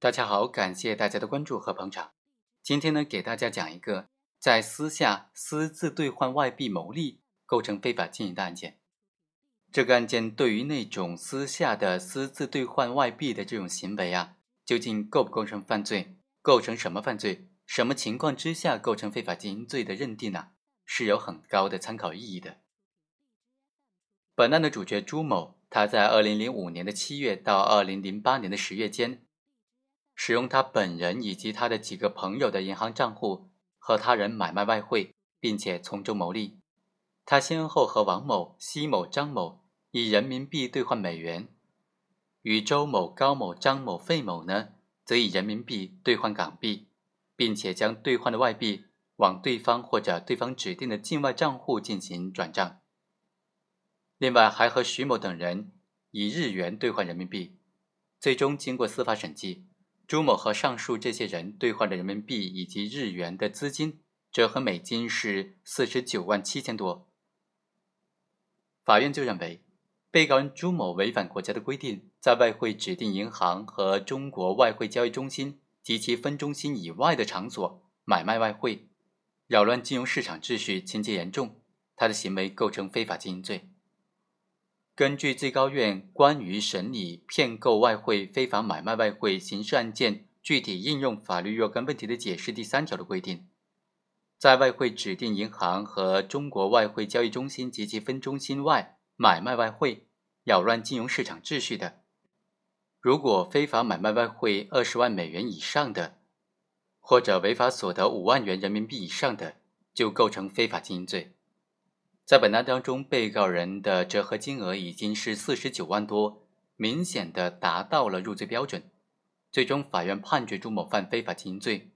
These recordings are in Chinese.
大家好，感谢大家的关注和捧场。今天呢，给大家讲一个在私下私自兑换外币牟利，构成非法经营的案件。这个案件对于那种私下的私自兑换外币的这种行为啊，究竟构不构成犯罪？构成什么犯罪？什么情况之下构成非法经营罪的认定呢？是有很高的参考意义的。本案的主角朱某，他在二零零五年的七月到二零零八年的十月间。使用他本人以及他的几个朋友的银行账户和他人买卖外汇，并且从中牟利。他先后和王某、西某、张某以人民币兑换美元，与周某、高某、张某、费某呢，则以人民币兑换港币，并且将兑换的外币往对方或者对方指定的境外账户进行转账。另外，还和徐某等人以日元兑换人民币，最终经过司法审计。朱某和上述这些人兑换的人民币以及日元的资金折合美金是四十九万七千多。法院就认为，被告人朱某违反国家的规定，在外汇指定银行和中国外汇交易中心及其分中心以外的场所买卖外汇，扰乱金融市场秩序，情节严重，他的行为构成非法经营罪。根据最高院关于审理骗购外汇、非法买卖外汇刑事案件具体应用法律若干问题的解释第三条的规定，在外汇指定银行和中国外汇交易中心及其分中心外买卖外汇，扰乱金融市场秩序的，如果非法买卖外汇二十万美元以上的，或者违法所得五万元人民币以上的，就构成非法经营罪。在本案当中，被告人的折合金额已经是四十九万多，明显的达到了入罪标准。最终，法院判决朱某犯非法经营罪，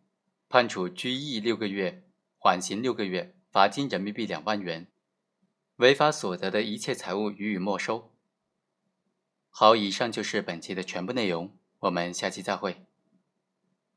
判处拘役六个月，缓刑六个月，罚金人民币两万元，违法所得的一切财物予以没收。好，以上就是本期的全部内容，我们下期再会。